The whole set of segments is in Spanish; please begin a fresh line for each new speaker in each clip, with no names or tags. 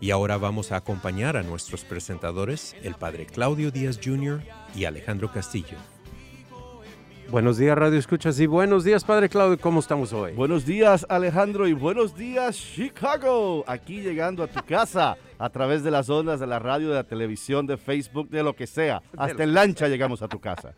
Y ahora vamos a acompañar a nuestros presentadores, el padre Claudio Díaz Jr. y Alejandro Castillo.
Buenos días, Radio Escuchas, y buenos días, Padre Claudio. ¿Cómo estamos hoy?
Buenos días Alejandro y buenos días Chicago. Aquí llegando a tu casa a través de las ondas de la radio, de la televisión, de Facebook, de lo que sea. Hasta en lancha llegamos a tu casa.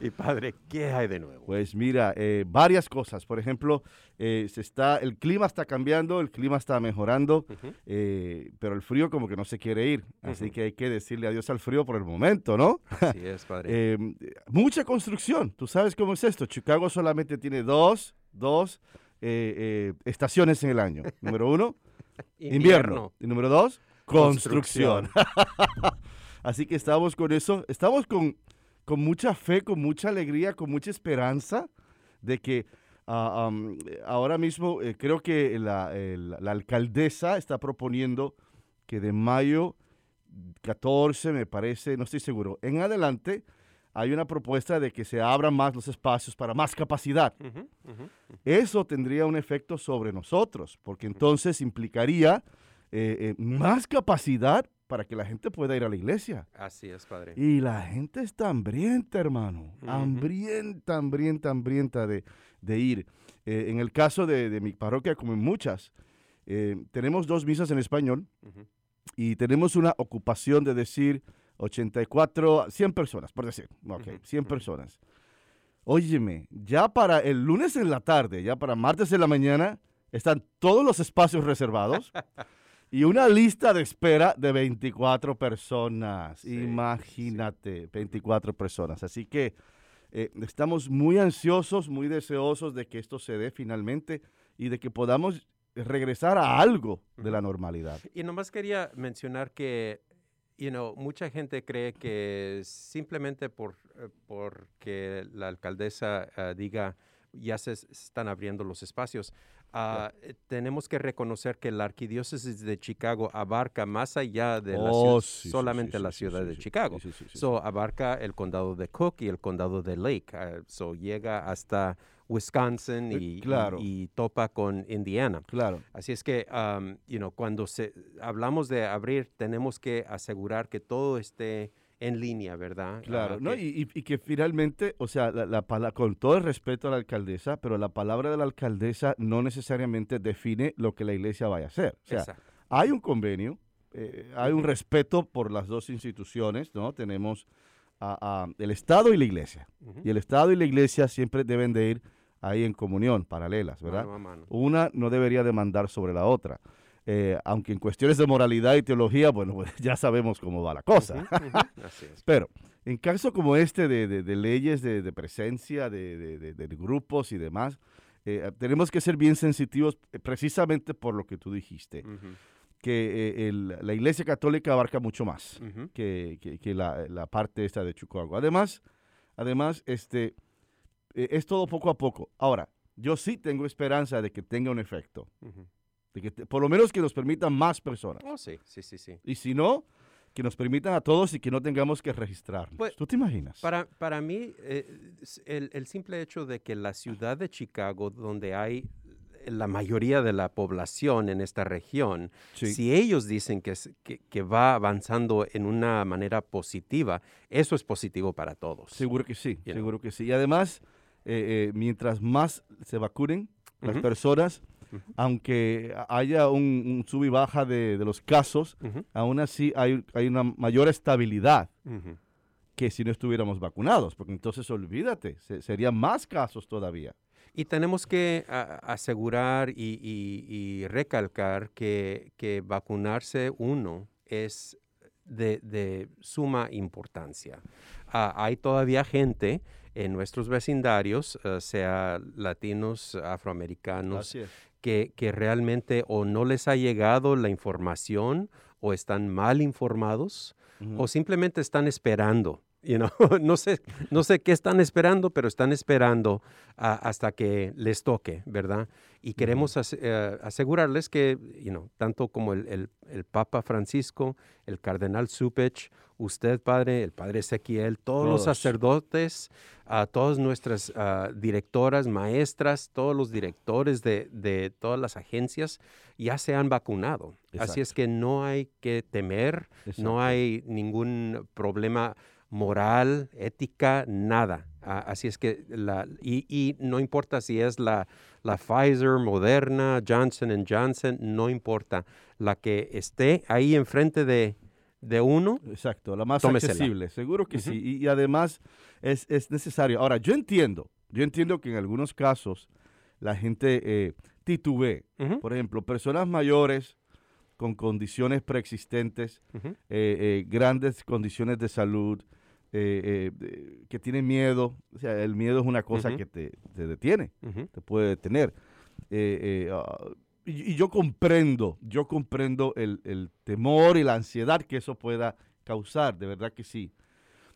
Y Padre, ¿qué hay de nuevo?
Pues mira, eh, varias cosas. Por ejemplo, eh, se está, el clima está cambiando, el clima está mejorando, eh, pero el frío como que no se quiere ir. Así que hay que decirle adiós al frío por el momento, ¿no?
Así es, Padre.
Eh, mucha construcción. Tú sabes cómo es esto. Chicago solamente tiene dos, dos estaciones en el año. Número uno, invierno. Y número dos, construcción. Así que estamos con eso. Estamos con, con mucha fe, con mucha alegría, con mucha esperanza de que ah, ahora mismo eh, creo que la, el- la alcaldesa está proponiendo que de mayo 14, me parece, no estoy seguro, en adelante hay una propuesta de que se abran más los espacios para más capacidad. Eso tendría un efecto sobre nosotros, porque entonces implicaría eh, eh, más capacidad para que la gente pueda ir a la iglesia.
Así es, Padre.
Y la gente está hambrienta, hermano. Hambrienta, hambrienta, hambrienta de, de ir. Eh, en el caso de, de mi parroquia, como en muchas, eh, tenemos dos misas en español y tenemos una ocupación de decir 84, 100 personas, por decir. Ok,
Ujú,
100
ujú.
personas. Óyeme, ya para el lunes en la tarde, ya para martes en la mañana, están todos los espacios reservados y una lista de espera de 24 personas.
Sí,
Imagínate, 24 personas. Así que eh, estamos muy ansiosos, muy deseosos de que esto se dé finalmente y de que podamos regresar a algo de la normalidad.
Y nomás quería mencionar que, you know, mucha gente cree que simplemente por, eh, porque la alcaldesa ah, diga ya se están abriendo los espacios, eh, tenemos que reconocer que la arquidiócesis de Chicago abarca más allá de la
Oh, sí,
solamente
sí,
la ciudad de. Chicago. So, abarca el condado de Cook y el condado de Lake. ah, so, llega hasta Wisconsin
Eh,
y topa con Indiana.
Claro.
Así es que, um, you know, cuando se, hablamos de abrir, tenemos que asegurar que todo esté en línea, ¿verdad?
Claro,
Ah,
¿no? Y, y- y que finalmente, o sea, la, la con todo el respeto a la alcaldesa, pero la palabra de la alcaldesa no necesariamente define lo que la iglesia vaya a hacer. O sea,
Exacto.
hay un convenio, eh, hay un respeto por las dos instituciones, ¿no? Tenemos a- a el Estado y la iglesia. Y el Estado y la iglesia siempre deben de ir ahí en comunión, paralelas, ¿verdad?
Mano a mano.
Una no debería demandar sobre la otra. Eh, aunque en cuestiones de moralidad y teología, bueno, pues ya sabemos cómo va la cosa.
Ujú, ujú, Así es.
Pero en casos como este de, leyes de, presencia, de, grupos y demás, eh, tenemos que ser bien sensitivos eh, precisamente por lo que tú dijiste. Que la Iglesia Católica abarca mucho más que, la, parte esta de Chicago. Además, además este, es todo poco a poco. Ahora, yo sí tengo esperanza de que tenga un efecto. De que por lo menos que nos permitan más personas.
Oh, sí, sí, sí, sí.
Y si no, que nos permitan a todos y que no tengamos que registrar. Pues, ¿Tú te imaginas?
Para, para mí, eh, el, el, simple hecho de que la ciudad de Chicago, donde hay la mayoría de la población en esta región, si ellos dicen que, que, que, va avanzando en una manera positiva, eso es positivo para todos.
Seguro que sí, seguro que sí. Y además, eh, eh, mientras más se vacunen las personas, aunque haya un, sub y baja de, los casos, aún así hay, hay, una mayor estabilidad que si no estuviéramos vacunados, porque entonces olvídate, serían más casos todavía.
Y tenemos que asegurar y, recalcar que, que, vacunarse uno es de, suma importancia. Ah, hay todavía gente en nuestros vecindarios, eh, sea latinos, afroamericanos, que, que, realmente o no les ha llegado la información o están mal informados o simplemente están esperando. You know? no, sé, no sé qué están esperando, pero están esperando hasta que les toque, ¿verdad? Y queremos eh, asegurarles que, you know, tanto como el, el, Papa Francisco, el Cardenal Supech, usted, Padre, el Padre Ezequiel, todos, los sacerdotes, a todas nuestras ah, directoras, maestras, todos los directores de, de, todas las agencias ya se han vacunado. Así es que no hay que temer, no hay ningún problema moral, ética, nada. así es que, la, y, no importa si es la, la Pfizer, Moderna, Johnson Johnson, no importa. La que esté ahí enfrente de, de uno.
Exacto, la más accesible, seguro que sí. Y, además es, necesario. Ahora, yo entiendo, yo entiendo que en algunos casos la gente eh, titubee. Por ejemplo, personas mayores con condiciones preexistentes, eh, eh, grandes condiciones de salud, que tienen miedo. O sea, el miedo es una cosa que te, detiene, te puede detener. Ah, y, yo comprendo, yo comprendo el, temor y la ansiedad que eso pueda causar, de verdad que sí.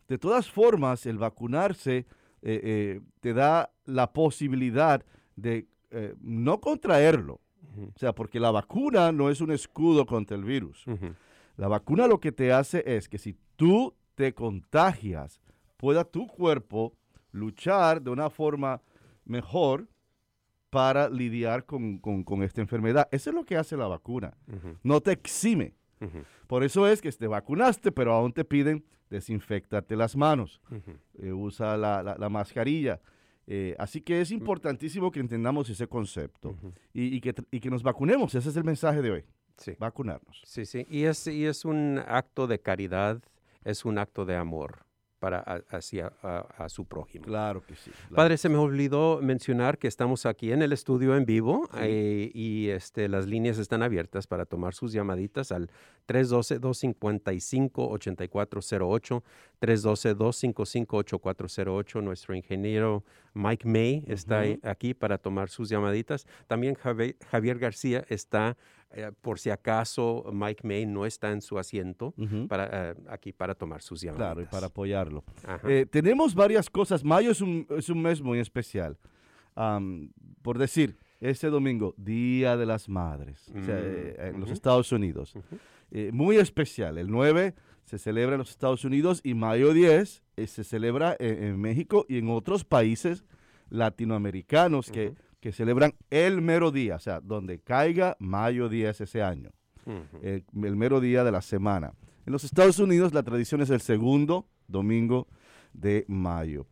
De todas formas, el vacunarse eh, eh, te da la posibilidad de eh, no contraerlo. O sea, porque la vacuna no es un escudo contra el virus. La vacuna lo que te hace es que si tú te contagias, pueda tu cuerpo luchar de una forma mejor para lidiar con, esta enfermedad. Eso es lo que hace la vacuna. No te exime. Por eso es que te vacunaste, pero aún te piden desinfectarte las manos, eh, usa la, mascarilla. Eh, así que es importantísimo que entendamos ese concepto y, que, que, nos vacunemos. Ese es el mensaje de hoy. Sí. Vacunarnos.
Sí, sí. Y es, y es un acto de caridad, es un acto de amor para hacia a, su prójimo.
Claro que sí.
Padre, se me olvidó mencionar que estamos aquí en el estudio en vivo eh, y este, las líneas están abiertas para tomar sus llamaditas al 312-255-8408, 312-255-8408. Nuestro ingeniero Mike May está aquí para tomar sus llamaditas. También Javier García está eh, por si acaso Mike May no está en su asiento para, eh, aquí para tomar sus llamadas.
Claro, y para apoyarlo. Eh, tenemos varias cosas. Mayo es un, es un mes muy especial. por decir, este domingo, Día de las Madres, mm, en los Estados Unidos. muy especial. El 9 se celebra en los Estados Unidos y mayo 10 se celebra en, México y en otros países latinoamericanos que que celebran el mero día, o sea, donde caiga mayo 10 ese año, el, mero día de la semana. En los Estados Unidos la tradición es el segundo domingo de mayo.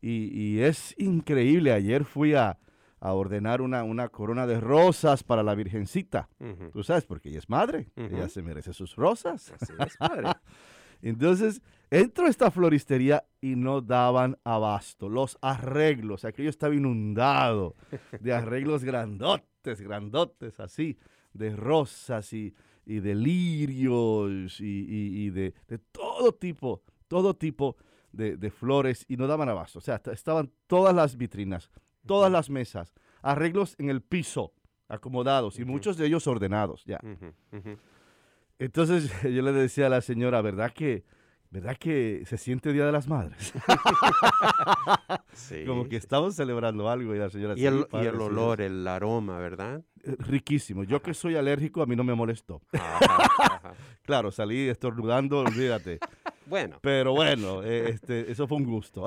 Y, es increíble, ayer fui a, ordenar una, una, corona de rosas para la Virgencita. Tú sabes, porque ella es madre, ella se merece sus rosas.
Así es, padre.
Entonces, entro a esta floristería y no daban abasto. Los arreglos, aquello estaba inundado de arreglos grandotes, grandotes, así, de rosas y, de lirios y, de, todo tipo, todo tipo de, flores y no daban abasto. O sea, estaban todas las vitrinas, todas las mesas, arreglos en el piso, acomodados y muchos de ellos ordenados ya. Entonces yo le decía a la señora, ¿verdad que, ¿verdad que se siente Día de las Madres? Como que estamos celebrando algo y la señora...
Y el, y el olor, el aroma, ¿verdad?
Eh, riquísimo. Yo que soy alérgico, a mí no me molestó. claro, salí estornudando, olvídate.
Bueno.
Pero bueno, eh, este, eso fue un gusto.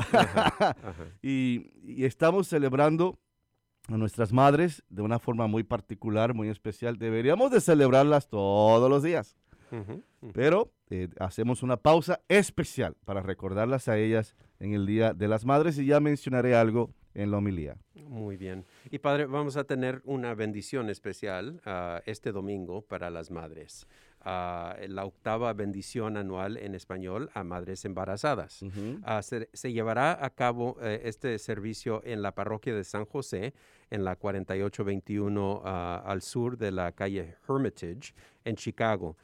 Y, y, estamos celebrando a nuestras madres de una forma muy particular, muy especial. Deberíamos de celebrarlas todos los días. Pero eh, hacemos una pausa especial para recordarlas a ellas en el Día de las Madres y ya mencionaré algo en la homilía.
Muy bien. Y Padre, vamos a tener una bendición especial uh, este domingo para las madres. Uh, la octava bendición anual en español a madres embarazadas. Uh, se, se, llevará a cabo uh, este servicio en la parroquia de San José, en la 4821 al sur de la calle Hermitage, en Chicago.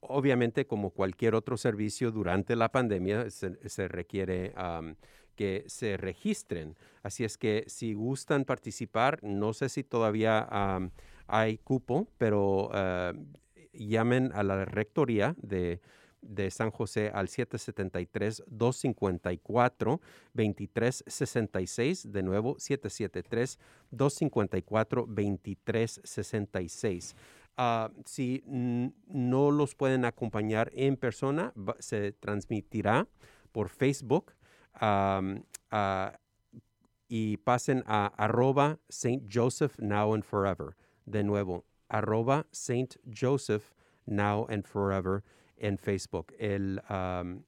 Obviamente, como cualquier otro servicio durante la pandemia, se, requiere que se registren. Así es que si gustan participar, no sé si todavía hay cupo, pero uh, llamen a la rectoría de, de San José al 773-254-2366. De nuevo, 773-254-2366. Uh, si no los pueden acompañar en persona, se transmitirá por Facebook um, uh, y pasen a arroba Saint Joseph Now and Forever. De nuevo, arroba Saint Joseph Now and Forever en Facebook. El, um,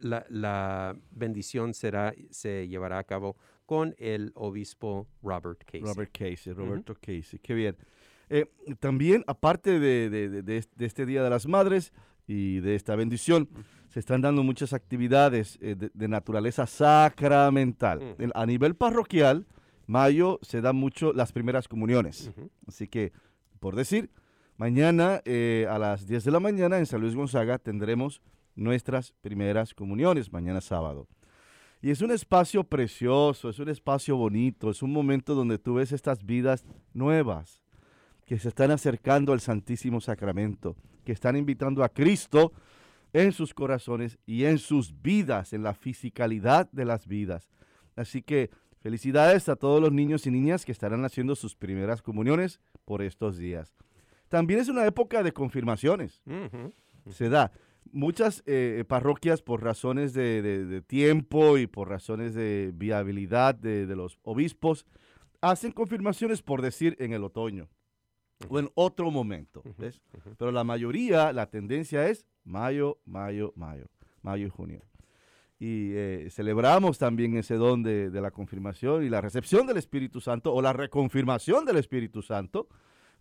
la, la, bendición será, se llevará a cabo con el obispo Robert Casey.
Robert Casey, Roberto uh -huh. Casey. Qué bien. Eh, también, aparte de, de, de, de, este Día de las Madres y de esta bendición, se están dando muchas actividades eh, de, naturaleza sacramental. -huh. A nivel parroquial, mayo se dan mucho las primeras comuniones. Uh -huh. Así que, por decir, mañana eh, a las 10 de la mañana en San Luis Gonzaga tendremos nuestras primeras comuniones, mañana sábado. Y es un espacio precioso, es un espacio bonito, es un momento donde tú ves estas vidas nuevas que se están acercando al Santísimo Sacramento, que están invitando a Cristo en sus corazones y en sus vidas, en la fisicalidad de las vidas. Así que felicidades a todos los niños y niñas que estarán haciendo sus primeras comuniones por estos días. También es una época de confirmaciones. Uh -huh. Se da. Muchas eh, parroquias, por razones de, de, de, tiempo y por razones de viabilidad de, de los obispos, hacen confirmaciones, por decir, en el otoño o en otro momento. ¿ves? Pero la mayoría, la tendencia es mayo, mayo, mayo, mayo y junio. Y eh, celebramos también ese don de, de, la confirmación y la recepción del Espíritu Santo o la reconfirmación del Espíritu Santo,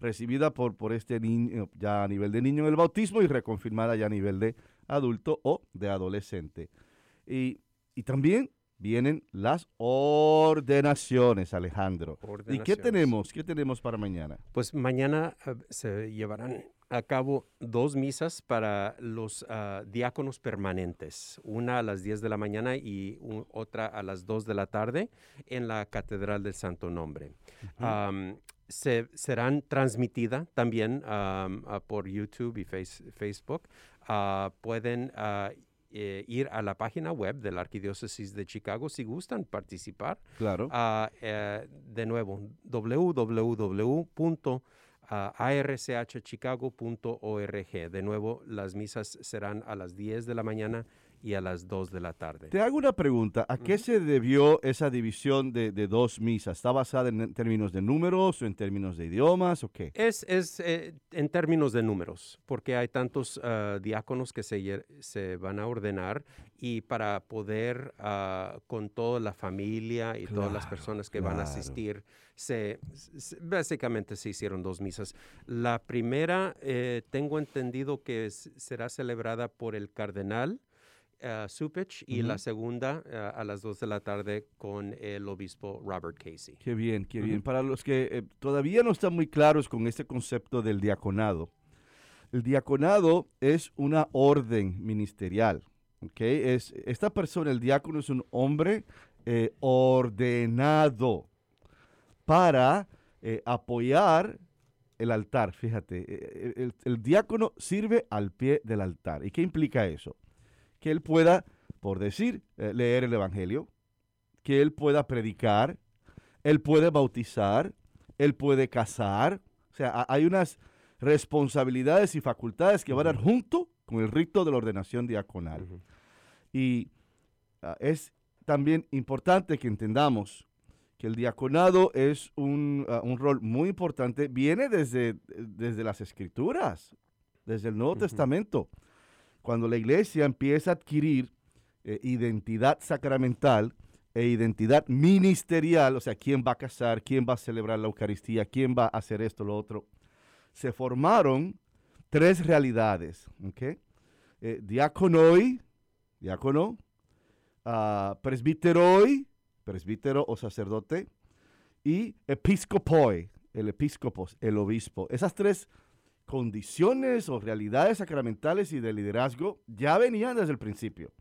recibida por, por este niño ya a nivel de niño en el bautismo y reconfirmada ya a nivel de adulto o de adolescente. Y, y también vienen las ordenaciones, Alejandro. Ordenaciones. ¿Y qué tenemos? ¿Qué tenemos para mañana?
Pues mañana uh, se llevarán a cabo dos misas para los uh, diáconos permanentes, una a las 10 de la mañana y un, otra a las 2 de la tarde en la Catedral del Santo Nombre. Uh -huh. um, se, serán transmitidas también um, uh, por YouTube y face, Facebook. pueden eh, ir a la página web de la Arquidiócesis de Chicago si gustan participar.
Claro.
Uh, eh, de nuevo, www.archchicago.org. De nuevo, las misas serán a las 10 de la mañana y a las 2 de la tarde.
Te hago una pregunta. ¿A qué se debió esa división de, de, dos misas? ¿Está basada en términos de números o en términos de idiomas o qué?
Es, es eh, en términos de números, porque hay tantos uh, diáconos que se, se, van a ordenar y para poder uh, con toda la familia y claro, todas las personas que claro. van a asistir, se, se, básicamente se hicieron dos misas. La primera, eh, tengo entendido que es, será celebrada por el cardenal uh, Supich y uh -huh. la segunda uh, a las 2 de la tarde con el obispo Robert Casey.
Qué bien, qué uh -huh. bien. Para los que eh, todavía no están muy claros con este concepto del diaconado, el diaconado es una orden ministerial. Es, esta persona, el diácono, es un hombre eh, ordenado para eh, apoyar el altar. Fíjate, eh, el, diácono sirve al pie del altar. ¿Y qué implica eso? Que él pueda, por decir, leer el Evangelio, que él pueda predicar, él puede bautizar, él puede casar. O sea, hay unas responsabilidades y facultades que van a junto con el rito de la ordenación diaconal. Y ah, es también importante que entendamos que el diaconado es un, ah, rol muy importante, viene desde, desde, las escrituras, desde el Nuevo Testamento. Cuando la iglesia empieza a adquirir eh, identidad sacramental e identidad ministerial, o sea, quién va a casar, quién va a celebrar la Eucaristía, quién va a hacer esto, lo otro, se formaron tres realidades. ¿okay? Eh, diaconoi, diácono, presbiteroi, presbítero o sacerdote, y episcopoi, el episcopos, el obispo. Esas tres condiciones o realidades sacramentales y de liderazgo ya venían desde el principio.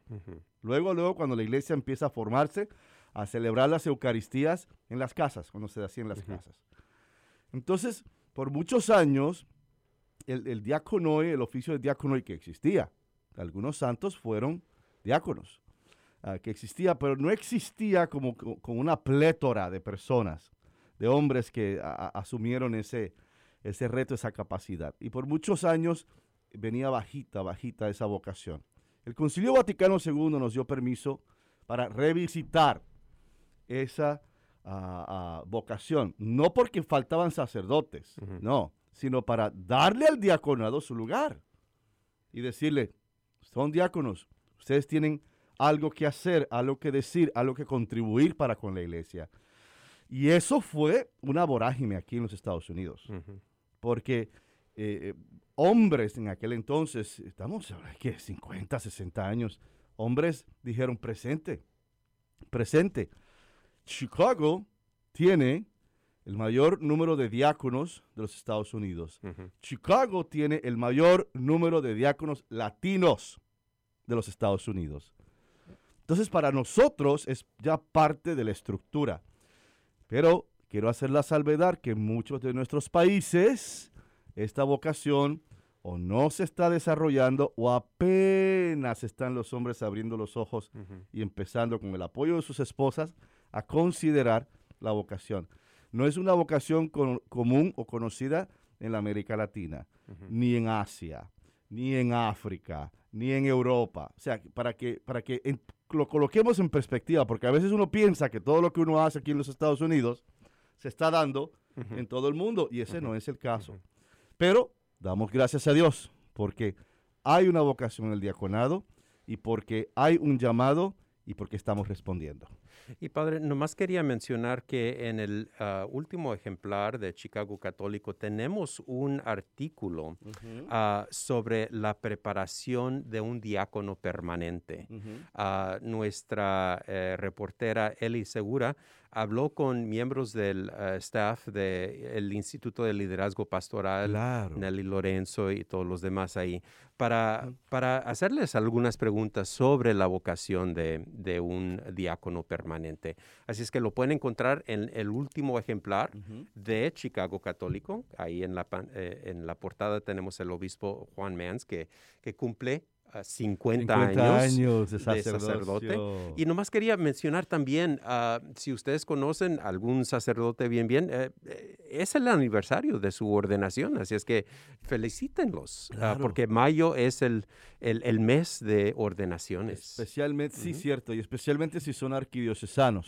Luego, luego, cuando la iglesia empieza a formarse, a celebrar las Eucaristías en las casas, cuando se hacían las casas. Entonces, por muchos años, el, el el oficio de diácono que existía, algunos santos fueron diáconos, ah, que existía, pero no existía como, como, una plétora de personas, de hombres que asumieron ese, ese reto, esa capacidad. Y por muchos años venía bajita, bajita esa vocación. El Concilio Vaticano II nos dio permiso para revisitar esa ah, ah, vocación, no porque faltaban sacerdotes, no, sino para darle al diaconado su lugar y decirle, son diáconos, ustedes tienen algo que hacer, algo que decir, algo que contribuir para con la iglesia. Y eso fue una vorágine aquí en los Estados Unidos, porque eh, hombres en aquel entonces, estamos, ¿qué? 50, 60 años, hombres dijeron presente, presente. Chicago tiene el mayor número de diáconos de los Estados Unidos. Chicago tiene el mayor número de diáconos latinos de los Estados Unidos. Entonces, para nosotros es ya parte de la estructura. Pero quiero hacer la salvedad que en muchos de nuestros países esta vocación o no se está desarrollando o apenas están los hombres abriendo los ojos y empezando con el apoyo de sus esposas a considerar la vocación. No es una vocación común o conocida en la América Latina, ni en Asia, ni en África, ni en Europa. O sea, para que, para que lo coloquemos en perspectiva, porque a veces uno piensa que todo lo que uno hace aquí en los Estados Unidos se está dando en todo el mundo, y ese no es el caso. Pero damos gracias a Dios, porque hay una vocación en el diaconado y porque hay un llamado y porque estamos respondiendo.
Y padre, nomás quería mencionar que en el ah, último ejemplar de Chicago Católico tenemos un artículo ah, sobre la preparación de un diácono permanente. Ah, nuestra eh, reportera Eli Segura habló con miembros del staff del Instituto de Liderazgo Pastoral, Nelly Lorenzo y todos los demás ahí, para, para hacerles algunas preguntas sobre la vocación de, de, un diácono permanente. Así es que lo pueden encontrar en el último ejemplar de Chicago Católico. Ahí en la, eh, en la portada tenemos el obispo Juan Mans, que, que cumple 50, años, de, sacerdote. Y nomás quería mencionar también, ah, si ustedes conocen algún sacerdote bien, bien, eh, eh, es el aniversario de su ordenación, así es que felicítenlos, ah, porque mayo es el, el, mes de ordenaciones.
Especialmente, sí, cierto, y especialmente si son arquidiocesanos.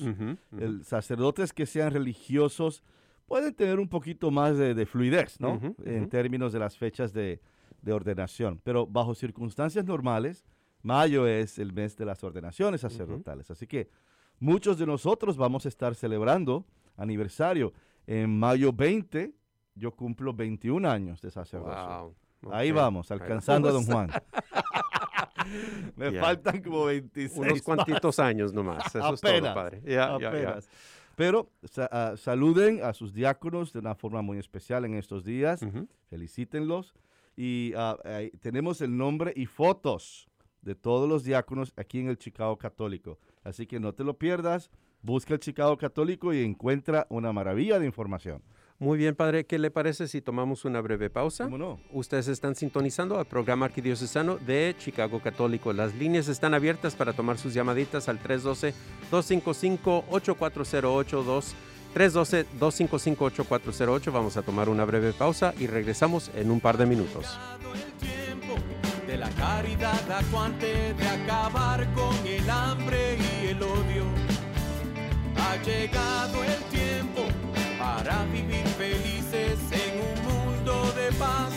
El, sacerdotes que sean religiosos pueden tener un poquito más de, fluidez, ¿no? En términos de las fechas de de ordenación. Pero bajo circunstancias normales, mayo es el mes de las ordenaciones sacerdotales. Así que muchos de nosotros vamos a estar celebrando aniversario. En mayo 20 yo cumplo 21 años de sacerdocio. Ahí vamos, alcanzando a don Juan. Me faltan como 26.
Unos cuantitos años nomás. Eso es todo, padre.
Pero ah, saluden a sus diáconos de una forma muy especial en estos días. Felicítenlos y ah, tenemos el nombre y fotos de todos los diáconos aquí en el Chicago Católico. Así que no te lo pierdas, busca el Chicago Católico y encuentra una maravilla de información.
Muy bien, padre. ¿Qué le parece si tomamos una breve pausa?
¿Cómo no?
Ustedes están sintonizando al programa arquidiocesano de Chicago Católico. Las líneas están abiertas para tomar sus llamaditas al 312-255-8408. 312-255-8408. Vamos a tomar una breve pausa y regresamos en un par de minutos.
De la caridad acuante de acabar con el hambre y el odio. Ha llegado el tiempo para vivir felices en un mundo de paz,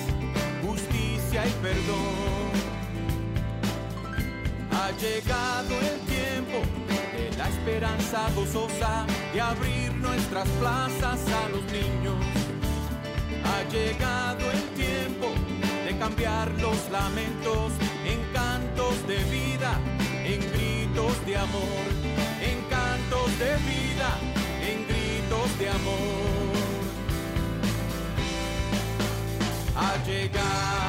justicia y perdón. Ha llegado el tiempo de la esperanza gozosa de abrir nuestras plazas a los niños. Ha llegado el tiempo de cambiar los lamentos en cantos de vida, en gritos de amor, en cantos de vida, en gritos de amor. Ha llegado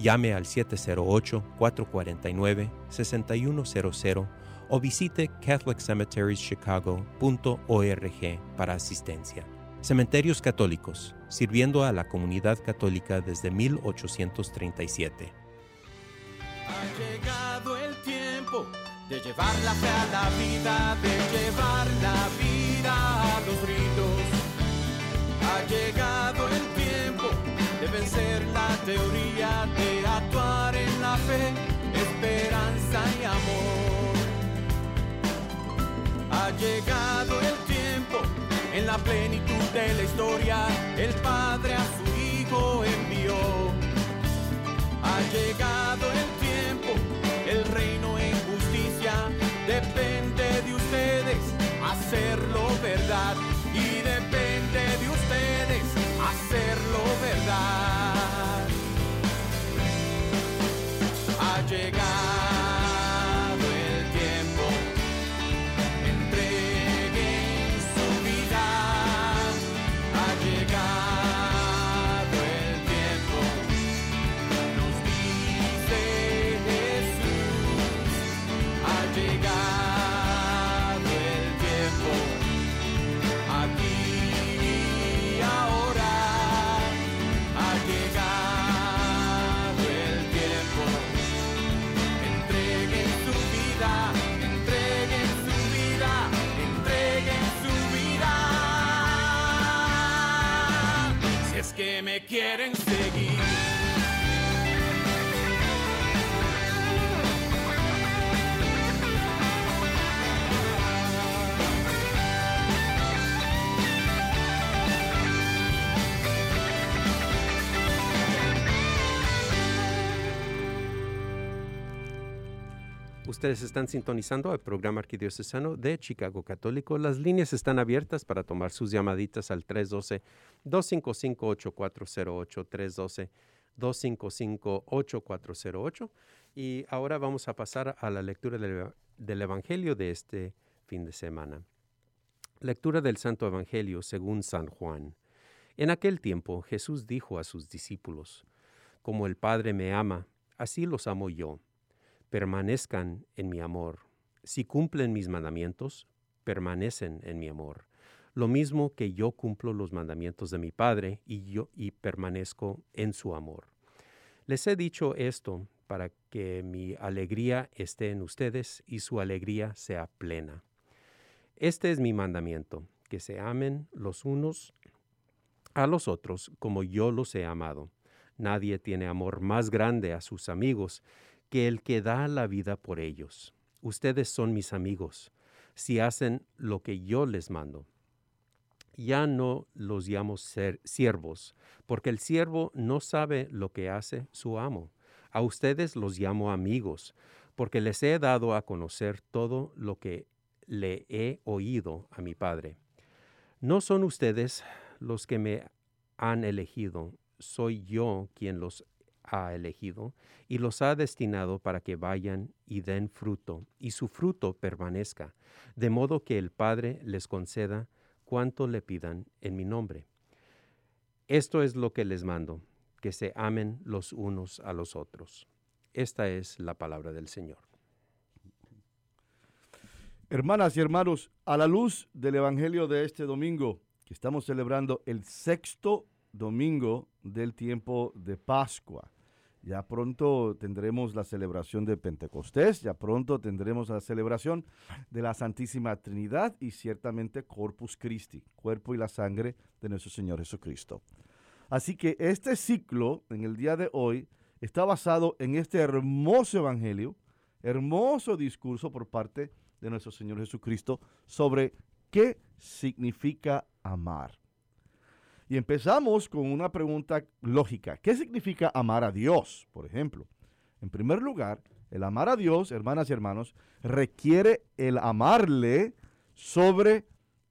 Llame al 708-449-6100 o visite catholiccemeterieschicago.org para asistencia. Cementerios Católicos, sirviendo a la comunidad católica desde 1837.
Ha llegado el tiempo de llevar la fe a la vida, de llevar la vida a los ritos. Ha llegado vencer la teoría, de actuar en la fe, esperanza y amor. Ha llegado el tiempo, en la plenitud de la historia, el Padre a su Hijo envió. Ha llegado el tiempo, el reino en justicia depende de ustedes hacerlo verdad y depende hacerlo verdad. Que
Ustedes están sintonizando el programa arquidiocesano de Chicago Católico. Las líneas están abiertas para tomar sus llamaditas al 312-255-8408, 312-255-8408. Y ahora vamos a pasar a la lectura del, del Evangelio de este fin de semana. Lectura del Santo Evangelio según San Juan. En aquel tiempo Jesús dijo a sus discípulos, Como el Padre me ama, así los amo yo permanezcan en mi amor. Si cumplen mis mandamientos, permanecen en mi amor. Lo mismo que yo cumplo los mandamientos de mi Padre y yo y permanezco en su amor. Les he dicho esto para que mi alegría esté en ustedes y su alegría sea plena. Este es mi mandamiento, que se amen los unos a los otros como yo los he amado. Nadie tiene amor más grande a sus amigos que el que da la vida por ellos. Ustedes son mis amigos, si hacen lo que yo les mando. Ya no los llamo ser siervos, porque el siervo no sabe lo que hace su amo. A ustedes los llamo amigos, porque les he dado a conocer todo lo que le he oído a mi Padre. No son ustedes los que me han elegido, soy yo quien los ha elegido y los ha destinado para que vayan y den fruto, y su fruto permanezca, de modo que el Padre les conceda cuanto le pidan en mi nombre. Esto es lo que les mando, que se amen los unos a los otros. Esta es la palabra del Señor.
Hermanas y hermanos, a la luz del Evangelio de este domingo, que estamos celebrando el sexto domingo del tiempo de Pascua. Ya pronto tendremos la celebración de Pentecostés, ya pronto tendremos la celebración de la Santísima Trinidad y ciertamente Corpus Christi, cuerpo y la sangre de nuestro Señor Jesucristo. Así que este ciclo en el día de hoy está basado en este hermoso evangelio, hermoso discurso por parte de nuestro Señor Jesucristo sobre qué significa amar. Y empezamos con una pregunta lógica. ¿Qué significa amar a Dios, por ejemplo? En primer lugar, el amar a Dios, hermanas y hermanos, requiere el amarle sobre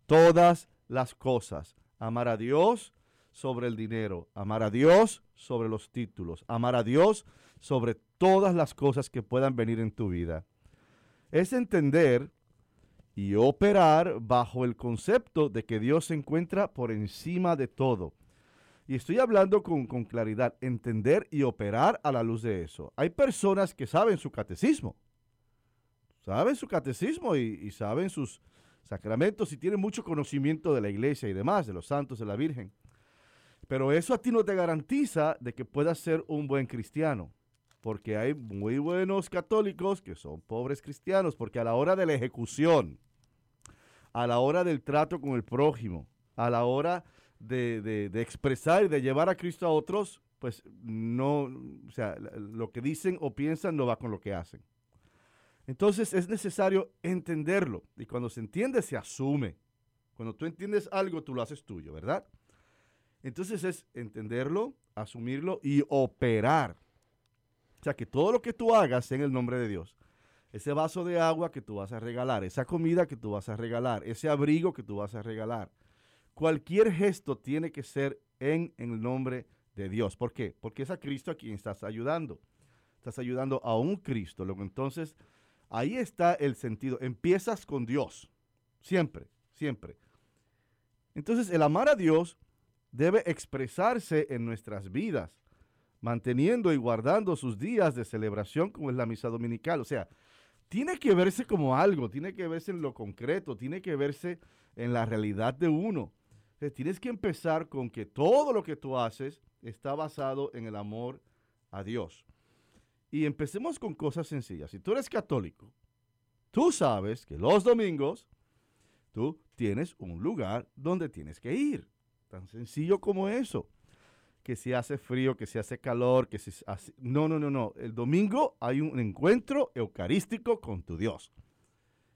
todas las cosas. Amar a Dios sobre el dinero, amar a Dios sobre los títulos, amar a Dios sobre todas las cosas que puedan venir en tu vida. Es entender y operar bajo el concepto de que Dios se encuentra por encima de todo. Y estoy hablando con, claridad, entender y operar a la luz de eso. Hay personas que saben su catecismo, saben su catecismo y, y saben sus sacramentos y tienen mucho conocimiento de la iglesia y demás, de los santos, de la Virgen. Pero eso a ti no te garantiza de que puedas ser un buen cristiano porque hay muy buenos católicos que son pobres cristianos, porque a la hora de la ejecución, a la hora del trato con el prójimo, a la hora de, expresar y de llevar a Cristo a otros, pues no, o sea, lo que dicen o piensan no va con lo que hacen. Entonces es necesario entenderlo y cuando se entiende se asume. Cuando tú entiendes algo, tú lo haces tuyo, ¿verdad? Entonces es entenderlo, asumirlo y operar. O sea, que todo lo que tú hagas en el nombre de Dios ese vaso de agua que tú vas a regalar, esa comida que tú vas a regalar, ese abrigo que tú vas a regalar. Cualquier gesto tiene que ser en, el nombre de Dios. ¿Por qué? Porque es a Cristo a quien estás ayudando. Estás ayudando a un Cristo. Entonces, ahí está el sentido. Empiezas con Dios. Siempre, siempre. Entonces, el amar a Dios debe expresarse en nuestras vidas, manteniendo y guardando sus días de celebración como es la misa dominical. O sea, tiene que verse como algo, tiene que verse en lo concreto, tiene que verse en la realidad de uno. tienes que empezar con que todo lo que tú haces está basado en el amor a Dios. Y empecemos con cosas sencillas. Si tú eres católico, tú sabes que los domingos tú tienes un lugar donde tienes que ir. Tan sencillo como eso que si hace frío, que si hace calor, que si hace... No, no, no, no. El domingo hay un encuentro eucarístico con tu Dios.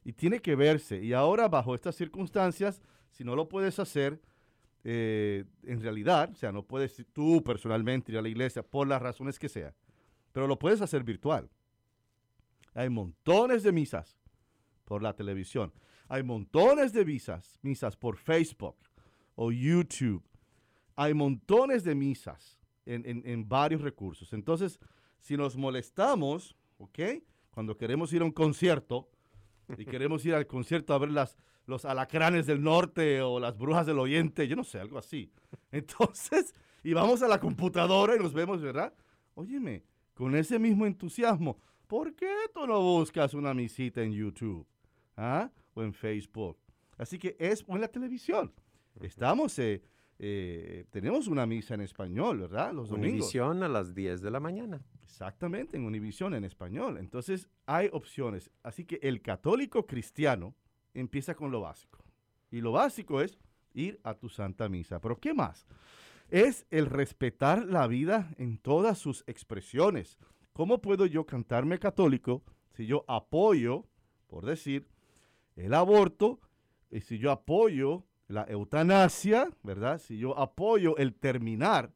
Y tiene que verse. Y ahora, bajo estas circunstancias, si no lo puedes hacer, eh, en realidad, o sea, no puedes tú personalmente ir a la iglesia por las razones que sea, pero lo puedes hacer virtual. Hay montones de misas por la televisión. Hay montones de misas, misas por Facebook o YouTube hay montones de misas en, varios recursos. Entonces, si nos molestamos, ¿ok? Cuando queremos ir a un concierto y queremos ir al concierto a ver las, los alacranes del norte o las brujas del oriente, yo no sé, algo así. Entonces, y vamos a la computadora y nos vemos, ¿verdad? Óyeme, con ese mismo entusiasmo, ¿por qué tú no buscas una misita en YouTube? ¿Ah? O en Facebook. Así que es o en la televisión. Estamos eh, eh, tenemos una misa en español, ¿verdad?
Los domingos. Univisión a las 10 de la mañana.
Exactamente, en Univisión en español. Entonces hay opciones. Así que el católico cristiano empieza con lo básico. Y lo básico es ir a tu santa misa. Pero ¿qué más? Es el respetar la vida en todas sus expresiones. ¿Cómo puedo yo cantarme católico si yo apoyo, por decir, el aborto, y si yo apoyo la eutanasia, ¿verdad? Si yo apoyo el terminar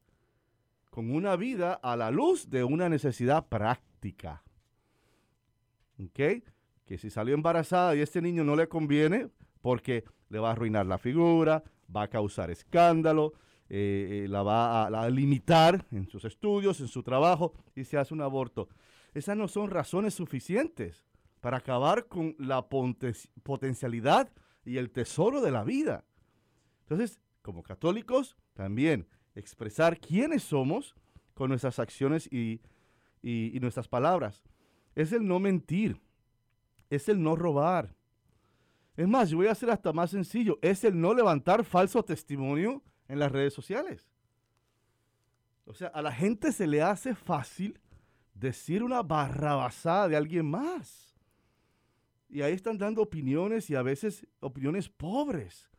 con una vida a la luz de una necesidad práctica. ¿Ok? Que si salió embarazada y este niño no le conviene porque le va a arruinar la figura, va a causar escándalo, eh, eh, la va a, limitar en sus estudios, en su trabajo y se hace un aborto. Esas no son razones suficientes para acabar con la potencialidad y el tesoro de la vida. Entonces, como católicos, también expresar quiénes somos con nuestras acciones y, y nuestras palabras. Es el no mentir, es el no robar. Es más, yo voy a hacer hasta más sencillo, es el no levantar falso testimonio en las redes sociales. O sea, a la gente se le hace fácil decir una barrabasada de alguien más. Y ahí están dando opiniones y a veces opiniones pobres.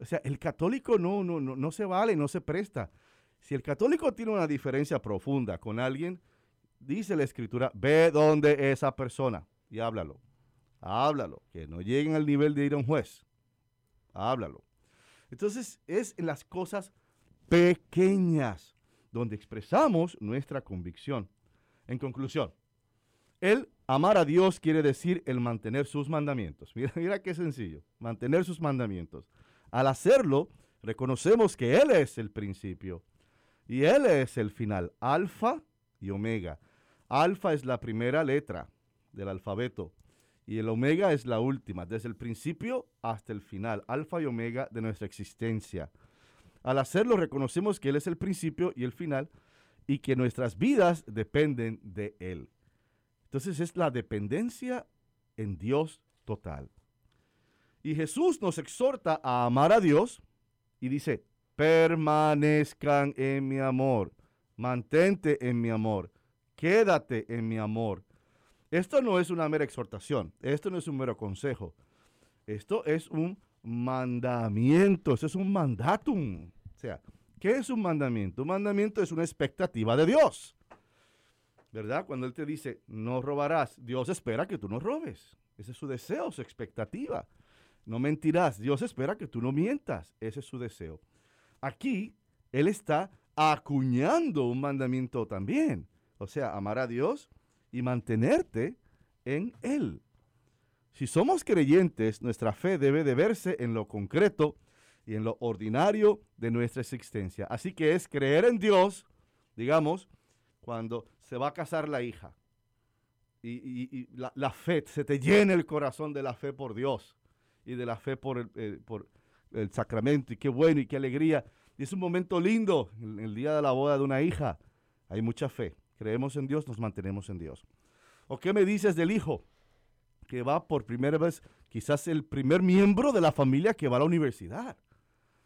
O sea, el católico no, no, no, no se vale, no se presta. Si el católico tiene una diferencia profunda con alguien, dice la escritura, ve donde esa persona y háblalo. Háblalo, que no lleguen al nivel de ir a un juez. Háblalo. Entonces es en las cosas pequeñas donde expresamos nuestra convicción. En conclusión, el amar a Dios quiere decir el mantener sus mandamientos. Mira, mira qué sencillo, mantener sus mandamientos. Al hacerlo, reconocemos que Él es el principio y Él es el final, alfa y omega. Alfa es la primera letra del alfabeto y el omega es la última, desde el principio hasta el final, alfa y omega de nuestra existencia. Al hacerlo reconocemos que Él es el principio y el final y que nuestras vidas dependen de Él. Entonces es la dependencia en Dios total. Y Jesús nos exhorta a amar a Dios y dice, permanezcan en mi amor, mantente en mi amor, quédate en mi amor. Esto no es una mera exhortación, esto no es un mero consejo, esto es un mandamiento, esto es un mandatum. O sea, ¿qué es un mandamiento? Un mandamiento es una expectativa de Dios. ¿Verdad? Cuando Él te dice, no robarás, Dios espera que tú no robes. Ese es su deseo, su expectativa. No mentirás, Dios espera que tú no mientas. Ese es su deseo. Aquí, Él está acuñando un mandamiento también. O sea, amar a Dios y mantenerte en Él. Si somos creyentes, nuestra fe debe de verse en lo concreto y en lo ordinario de nuestra existencia. Así que es creer en Dios, digamos, cuando se va a casar la hija. Y, la, fe, se te llena el corazón de la fe por Dios y de la fe por el, eh, por el sacramento. Y qué bueno y qué alegría. Y es un momento lindo, el día de la boda de una hija. Hay mucha fe creemos en Dios, nos mantenemos en Dios. ¿O qué me dices del hijo? Que va por primera vez, quizás el primer miembro de la familia que va a la universidad.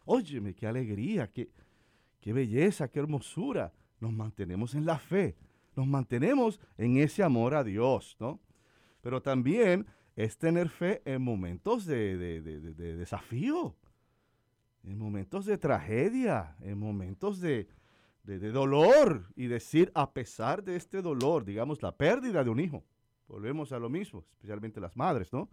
Óyeme, qué alegría, qué, qué belleza, qué hermosura. Nos mantenemos en la fe, nos mantenemos en ese amor a Dios, ¿no? Pero también es tener fe en momentos de, de desafío, en momentos de tragedia, en momentos de, de, dolor. Y decir, a pesar de este dolor, digamos, la pérdida de un hijo, volvemos a lo mismo, especialmente las madres, ¿no?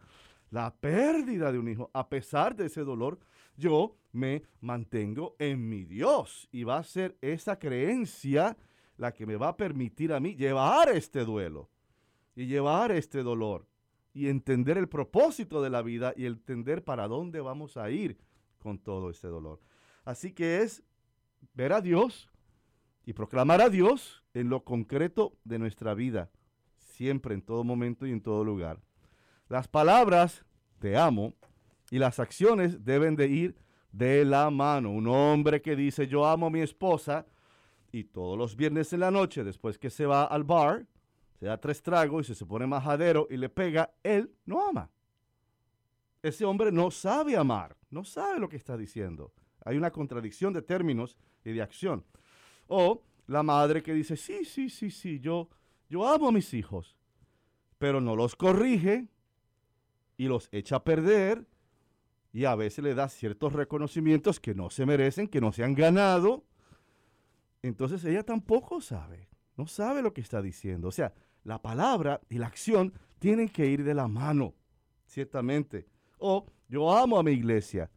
La pérdida de un hijo, a pesar de ese dolor, yo me mantengo en mi Dios y va a ser esa creencia la que me va a permitir a mí llevar este duelo y llevar este dolor y entender el propósito de la vida y entender para dónde vamos a ir con todo este dolor. Así que es ver a Dios y proclamar a Dios en lo concreto de nuestra vida, siempre, en todo momento y en todo lugar. Las palabras, te amo, y las acciones deben de ir de la mano. Un hombre que dice, yo amo a mi esposa, y todos los viernes en la noche, después que se va al bar, se da tres tragos y se pone majadero y le pega, él no ama. Ese hombre no sabe amar, no sabe lo que está diciendo. Hay una contradicción de términos y de acción. O la madre que dice, sí, sí, sí, sí, yo, yo amo a mis hijos, pero no los corrige y los echa a perder y a veces le da ciertos reconocimientos que no se merecen, que no se han ganado. Entonces ella tampoco sabe, no sabe lo que está diciendo. O sea, la palabra y la acción tienen que ir de la mano, ciertamente. O yo amo a mi iglesia.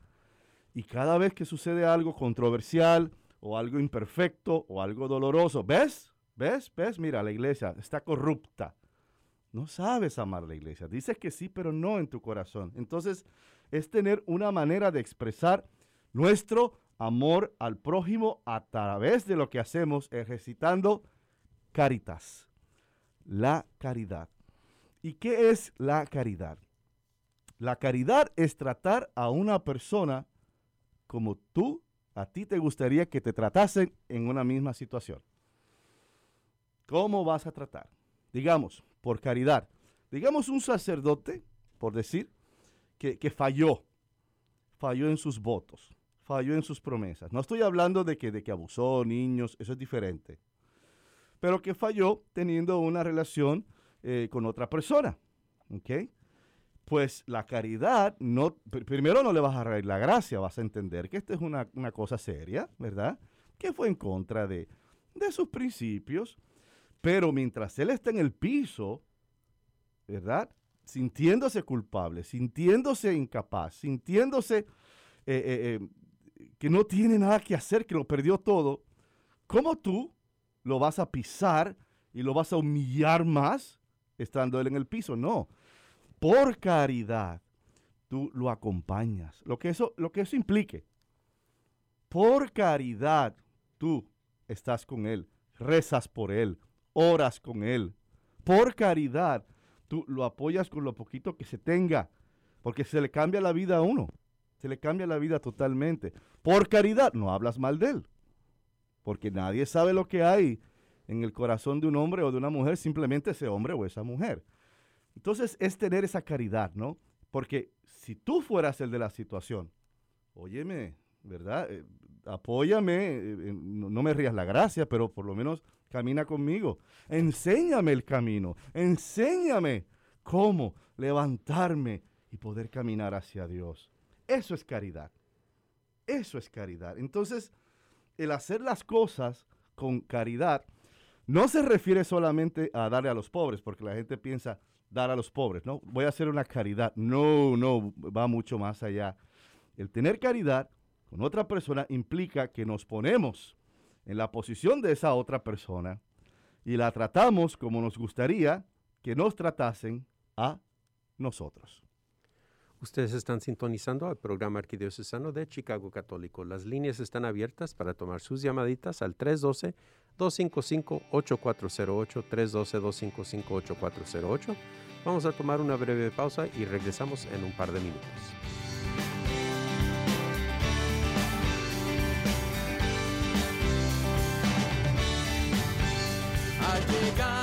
Y cada vez que sucede algo controversial o algo imperfecto o algo doloroso, ¿ves? ¿Ves? ¿Ves? Mira, la iglesia está corrupta. No sabes amar la iglesia. Dices que sí, pero no en tu corazón. Entonces, es tener una manera de expresar nuestro amor al prójimo a través de lo que hacemos ejercitando caritas la caridad. ¿Y qué es la caridad? La caridad es tratar a una persona como tú, a ti te gustaría que te tratasen en una misma situación. ¿Cómo vas a tratar? Digamos, por caridad. Digamos un sacerdote, por decir, que, falló, falló en sus votos, falló en sus promesas. No estoy hablando de que, de que abusó niños, eso es diferente pero que falló teniendo una relación eh, con otra persona. ¿Ok? Pues la caridad, no, primero no le vas a reír la gracia, vas a entender que esta es una, cosa seria, ¿verdad? Que fue en contra de, de sus principios, pero mientras él está en el piso, ¿verdad? Sintiéndose culpable, sintiéndose incapaz, sintiéndose eh, eh, que no tiene nada que hacer, que lo perdió todo, ¿cómo tú lo vas a pisar y lo vas a humillar más estando él en el piso. No. Por caridad, tú lo acompañas. Lo que eso, lo que eso implique. Por caridad, tú estás con él, rezas por él, oras con él. Por caridad, tú lo apoyas con lo poquito que se tenga, porque se le cambia la vida a uno. Se le cambia la vida totalmente. Por caridad, no hablas mal de él porque nadie sabe lo que hay en el corazón de un hombre o de una mujer, simplemente ese hombre o esa mujer. Entonces es tener esa caridad, ¿no? Porque si tú fueras el de la situación, óyeme, ¿verdad? Eh, apóyame, eh, no, no, me rías la gracia, pero por lo menos camina conmigo. Enséñame el camino, enséñame cómo levantarme y poder caminar hacia Dios. Eso es caridad. Eso es caridad. Entonces, el hacer las cosas con caridad no se refiere solamente a darle a los pobres, porque la gente piensa dar a los pobres, ¿no? Voy a hacer una caridad. No, no, va mucho más allá. El tener caridad con otra persona implica que nos ponemos en la posición de esa otra persona y la tratamos como nos gustaría que nos tratasen a nosotros.
Ustedes están sintonizando al programa arquidiocesano de Chicago Católico. Las líneas están abiertas para tomar sus llamaditas al 312-255-8408, 312-255-8408. Vamos a tomar una breve pausa y regresamos en un par de minutos.
Ha llegado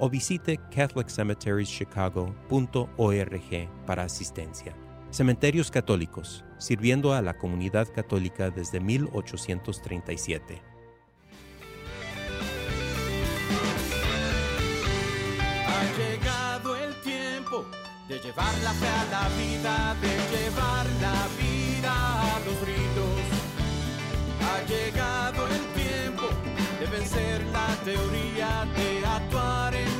o visite catholiccemeterieschicago.org para asistencia. Cementerios Católicos, sirviendo a la comunidad católica desde 1837.
Ha llegado el tiempo de llevar la fe a la vida, de llevar la vida a los ritos. Ha llegado el tiempo de vencer la teoría, de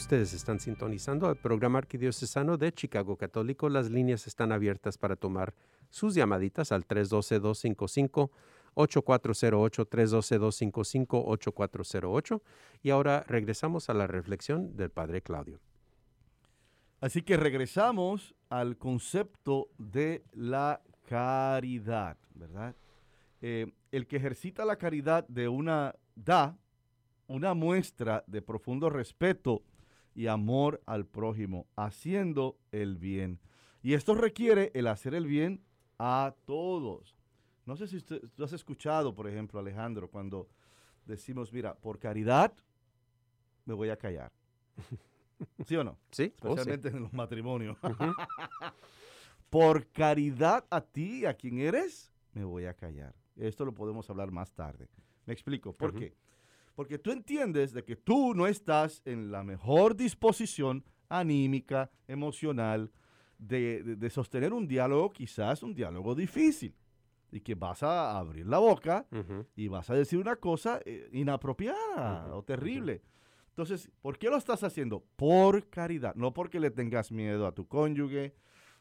Ustedes están sintonizando el programa arquidiocesano de Chicago Católico. Las líneas están abiertas para tomar sus llamaditas al 312-255. 8408 312 8408 y ahora regresamos a la reflexión del Padre Claudio.
Así que regresamos al concepto de la caridad, ¿verdad? Eh, el que ejercita la caridad de una da una muestra de profundo respeto y amor al prójimo, haciendo el bien. Y esto requiere el hacer el bien a todos. No sé si usted, tú has escuchado, por ejemplo, Alejandro, cuando decimos, mira, por caridad me voy a callar. ¿Sí o no?
Sí, oh, sí.
Especialmente en los matrimonios. por caridad a ti, a quien eres, me voy a callar. Esto lo podemos hablar más tarde. Me explico. ¿Por qué? Porque tú entiendes de que tú no estás en la mejor disposición anímica, emocional, de, de- de sostener un diálogo, quizás un diálogo difícil. Y que vas a abrir la boca y vas a decir una cosa eh, inapropiada o terrible. Entonces, ¿por qué lo estás haciendo? Por caridad, no porque le tengas miedo a tu cónyuge,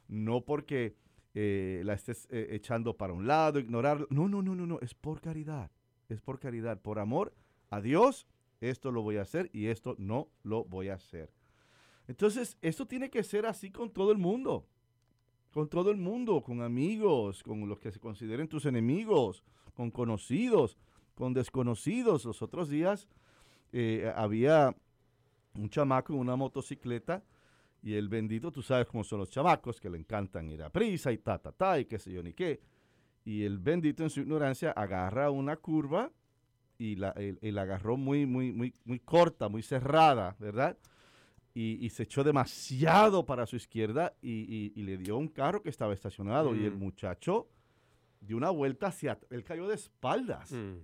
no porque eh, la estés eh, echando para un lado, ignorar. No, no, no, no, no, es por caridad, es por caridad, por amor a Dios, esto lo voy a hacer y esto no lo voy a hacer. Entonces, esto tiene que ser así con todo el mundo con todo el mundo, con amigos, con los que se consideren tus enemigos, con conocidos, con desconocidos. Los otros días eh, había un chamaco en una motocicleta y el bendito, tú sabes cómo son los chamacos, que le encantan ir a prisa y ta, ta, ta, y qué sé yo ni qué. Y el bendito en su ignorancia agarra una curva y la, él la agarró muy, muy, muy, muy corta, muy cerrada, ¿verdad? y, y se echó demasiado para su izquierda y, y- y le dio un carro que estaba estacionado y el
Mm.
muchacho dio una vuelta hacia, él cayó de espaldas.
Mm.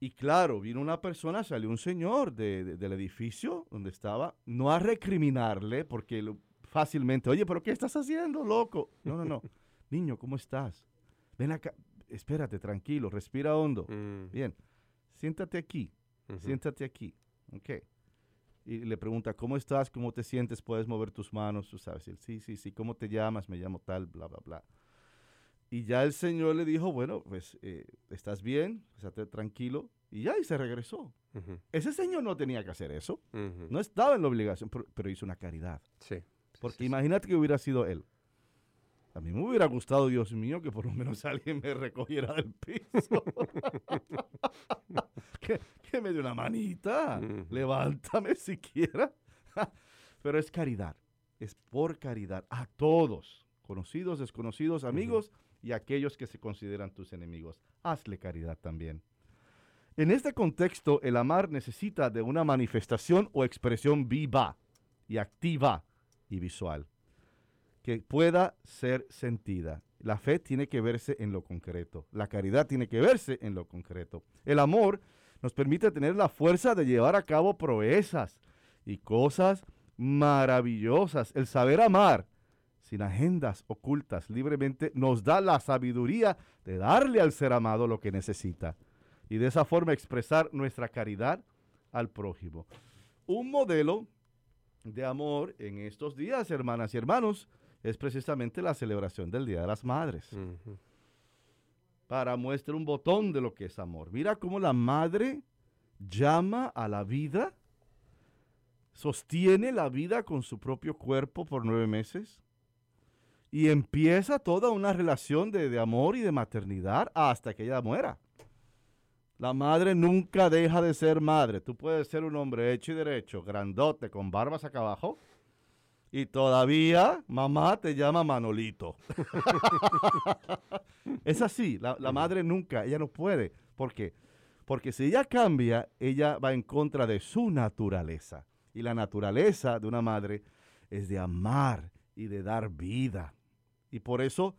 Y claro, vino una persona, salió un señor de- de- del edificio donde estaba, no a recriminarle porque lo- fácilmente, oye, pero ¿qué estás haciendo, loco? No, no, no. Niño, ¿cómo estás? Ven acá, espérate, tranquilo, respira hondo.
Mm.
Bien, siéntate aquí. Siéntate aquí. Ok. y le pregunta, ¿cómo estás? ¿Cómo te sientes? ¿Puedes mover tus manos? Tú sabes, él, sí, sí, sí, ¿cómo te llamas? Me llamo tal, bla, bla, bla. Y ya el Señor le dijo, bueno, pues, eh, ¿estás bien? Estate tranquilo. Y ya, y se regresó. Ese Señor no tenía que hacer eso. No estaba en la obligación, pero, hizo una caridad.
Sí.
Porque imagínate que hubiera sido él. A mí me hubiera gustado, Dios mío, que por lo menos alguien me recogiera del piso. que, me dé una manita. Levántame siquiera. Pero es caridad. Es por caridad. A todos. Conocidos, desconocidos, amigos y aquellos que se consideran tus enemigos. Hazle caridad también. En este contexto, el amar necesita de una manifestación o expresión viva y activa y visual que pueda ser sentida. La fe tiene que verse en lo concreto. La caridad tiene que verse en lo concreto. El amor nos permite tener la fuerza de llevar a cabo proezas y cosas maravillosas. El saber amar sin agendas ocultas libremente nos da la sabiduría de darle al ser amado lo que necesita y de esa forma expresar nuestra caridad al prójimo. Un modelo de amor en estos días, hermanas y hermanos, es precisamente la celebración del Día de las Madres. Para muestra un botón de lo que es amor. Mira cómo la madre llama a la vida, sostiene la vida con su propio cuerpo por nueve meses y empieza toda una relación de, de amor y de maternidad hasta que ella muera. La madre nunca deja de ser madre. Tú puedes ser un hombre hecho y derecho, grandote, con barbas acá abajo, y todavía mamá te llama Manolito. es así, la, madre nunca, ella no puede. ¿Por qué? Porque si ella cambia, ella va en contra de su naturaleza. Y la naturaleza de una madre es de amar y de dar vida. Y por eso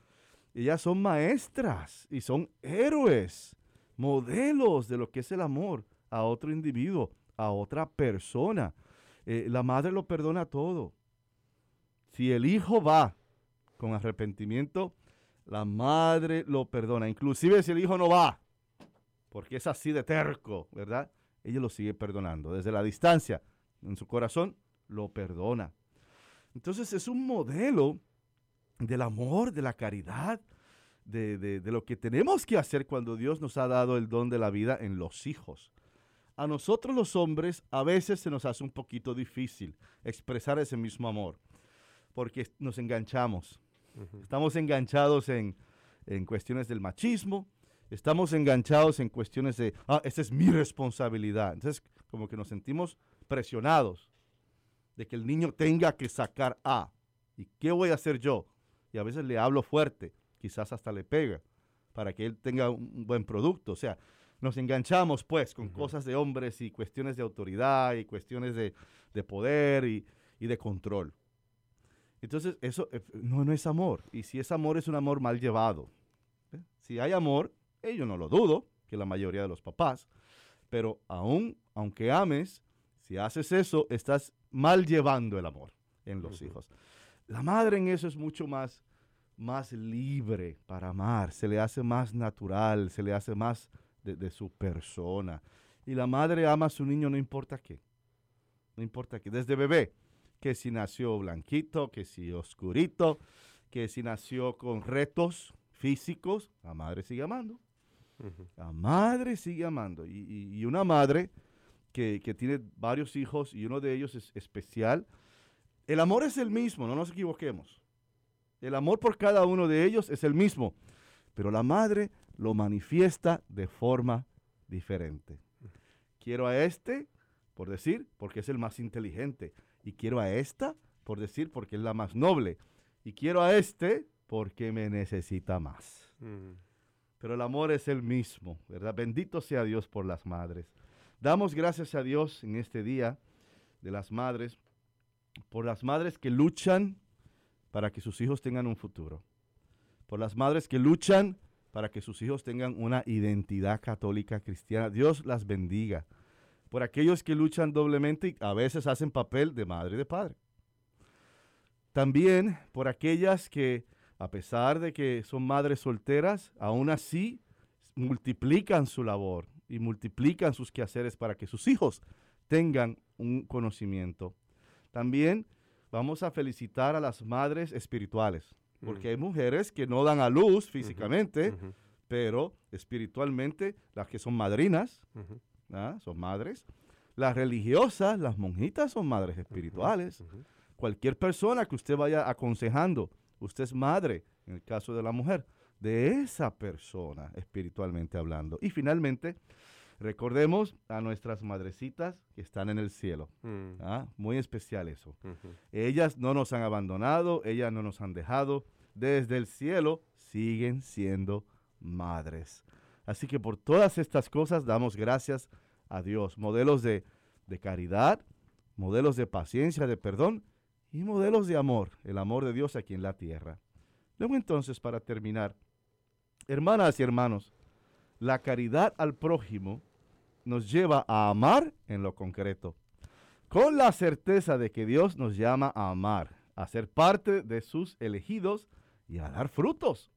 ellas son maestras y son héroes, modelos de lo que es el amor a otro individuo, a otra persona. Eh, la madre lo perdona todo. Si el hijo va con arrepentimiento, la madre lo perdona. Inclusive si el hijo no va, porque es así de terco, ¿verdad? Ella lo sigue perdonando. Desde la distancia, en su corazón, lo perdona. Entonces es un modelo del amor, de la caridad, de, de, lo que tenemos que hacer cuando Dios nos ha dado el don de la vida en los hijos. A nosotros los hombres a veces se nos hace un poquito difícil expresar ese mismo amor porque nos enganchamos. Estamos enganchados en, cuestiones del machismo, estamos enganchados en cuestiones de, ah, esta es mi responsabilidad. Entonces, como que nos sentimos presionados de que el niño tenga que sacar A. ¿Y qué voy a hacer yo? Y a veces le hablo fuerte, quizás hasta le pega, para que él tenga un buen producto. O sea, nos enganchamos pues con cosas de hombres y cuestiones de autoridad y cuestiones de, poder y de control. Entonces, eso eh, no, no es amor. Y si es amor, es un amor mal llevado. ¿eh? Si hay amor, eh, yo no lo dudo, que la mayoría de los papás, pero aún, aunque ames, si haces eso, estás mal llevando el amor en los hijos. La madre en eso es mucho más, más libre para amar, se le hace más natural, se le hace más de, de su persona. Y la madre ama a su niño no importa qué, no importa qué, desde bebé que si nació blanquito, que si oscurito, que si nació con retos físicos, la madre sigue amando. La madre sigue amando. Y, una madre que, tiene varios hijos y uno de ellos es especial, el amor es el mismo, no nos equivoquemos. El amor por cada uno de ellos es el mismo, pero la madre lo manifiesta de forma diferente. Quiero a este, por decir, porque es el más inteligente y quiero a esta, por decir, porque es la más noble, y quiero a este porque me necesita más. Pero el amor es el mismo, ¿verdad? Bendito sea Dios por las madres. Damos gracias a Dios en este día de las madres, por las madres que luchan para que sus hijos tengan un futuro, por las madres que luchan para que sus hijos tengan una identidad católica cristiana. Dios las bendiga por aquellos que luchan doblemente y a veces hacen papel de madre y de padre. También por aquellas que, a pesar de que son madres solteras, aún así multiplican su labor y multiplican sus quehaceres para que sus hijos tengan un conocimiento. También vamos a felicitar a las madres espirituales, porque hay mujeres que no dan a luz físicamente, pero espiritualmente las que son madrinas, ¿ah? son madres. Las religiosas, las monjitas son madres espirituales. Cualquier persona que usted vaya aconsejando, usted es madre, en el caso de la mujer, de esa persona espiritualmente hablando. Y finalmente, recordemos a nuestras madrecitas que están en el cielo. Mm. ¿ah? Muy especial eso. Ellas no nos han abandonado, ellas no nos han dejado. Desde el cielo siguen siendo madres. Así que por todas estas cosas damos gracias a Dios. Modelos de, caridad, modelos de paciencia, de perdón y modelos de amor, el amor de Dios aquí en la tierra. Luego entonces, para terminar, hermanas y hermanos, la caridad al prójimo nos lleva a amar en lo concreto, con la certeza de que Dios nos llama a amar, a ser parte de sus elegidos y a dar frutos